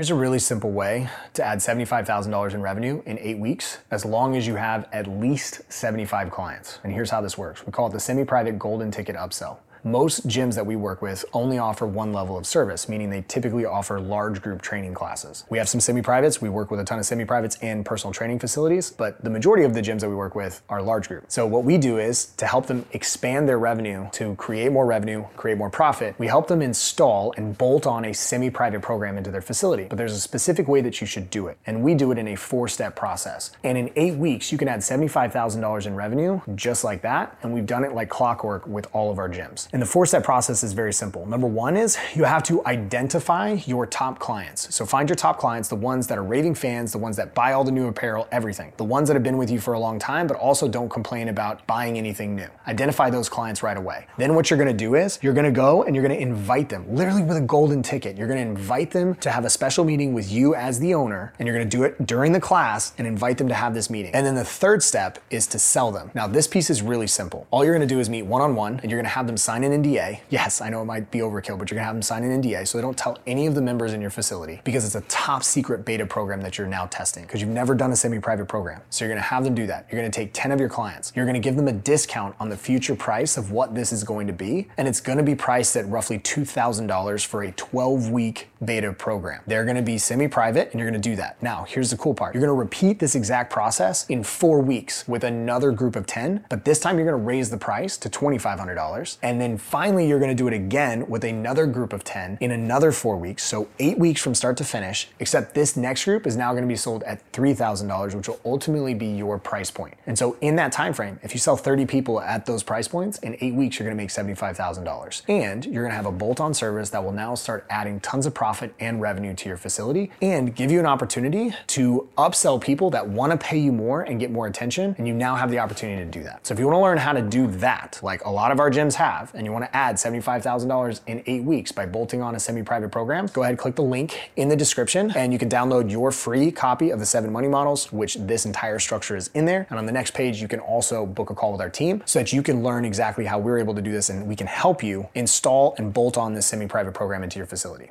Here's a really simple way to add $75,000 in revenue in eight weeks, as long as you have at least 75 clients. And here's how this works. We call it the semi-private golden ticket upsell. Most gyms that we work with only offer one level of service, meaning they typically offer large group training classes. We have some semi-privates, we work with a ton of semi-privates and personal training facilities, but the majority of the gyms that we work with are large group. So what we do is to help them expand their revenue, to create more revenue, create more profit, we help them install and bolt on a semi-private program into their facility. But there's a specific way that you should do it. And we do it in a four-step process. And in eight weeks, you can add $75,000 in revenue just like that. And we've done it like clockwork with all of our gyms. And the four step process is very simple. Number one is you have to identify your top clients. So find your top clients, the ones that are raving fans, the ones that buy all the new apparel, everything. The ones that have been with you for a long time, but also don't complain about buying anything new. Identify those clients right away. Then what you're gonna do is you're gonna go and you're gonna invite them, literally with a golden ticket. You're gonna invite them to have a special meeting with you as the owner, and you're gonna do it during the class and invite them to have this meeting. And then the third step is to sell them. Now, this piece is really simple. All you're gonna do is meet one on one, and you're gonna have them sign an NDA NDA. Yes, I know it might be overkill, but you're gonna have them sign an NDA so they don't tell any of the members in your facility because it's a top secret beta program that you're now testing because you've never done a semi-private program. So you're gonna have them do that. You're gonna take 10 of your clients. You're gonna give them a discount on the future price of what this is going to be. And it's gonna be priced at roughly $2,000 for a 12 week beta program. They're gonna be semi-private and you're gonna do that. Now, here's the cool part. You're gonna repeat this exact process in four weeks with another group of 10, but this time you're gonna raise the price to $2,500. And then finally, you're gonna do it again with another group of 10 in another four weeks. So eight weeks from start to finish, except this next group is now gonna be sold at $3,000, which will ultimately be your price point. And so in that time frame, if you sell 30 people at those price points, in eight weeks, you're gonna make $75,000. And you're gonna have a bolt-on service that will now start adding tons of profit and revenue to your facility and give you an opportunity to upsell people that wanna pay you more and get more attention. And you now have the opportunity to do that. So if you wanna learn how to do that, like a lot of our gyms have, and you wanna add $75,000 in eight weeks by bolting on a semi-private program, go ahead, and click the link in the description and you can download your free copy of the seven money models, which this entire structure is in there. And on the next page, you can also book a call with our team so that you can learn exactly how we're able to do this and we can help you install and bolt on this semi-private program into your facility.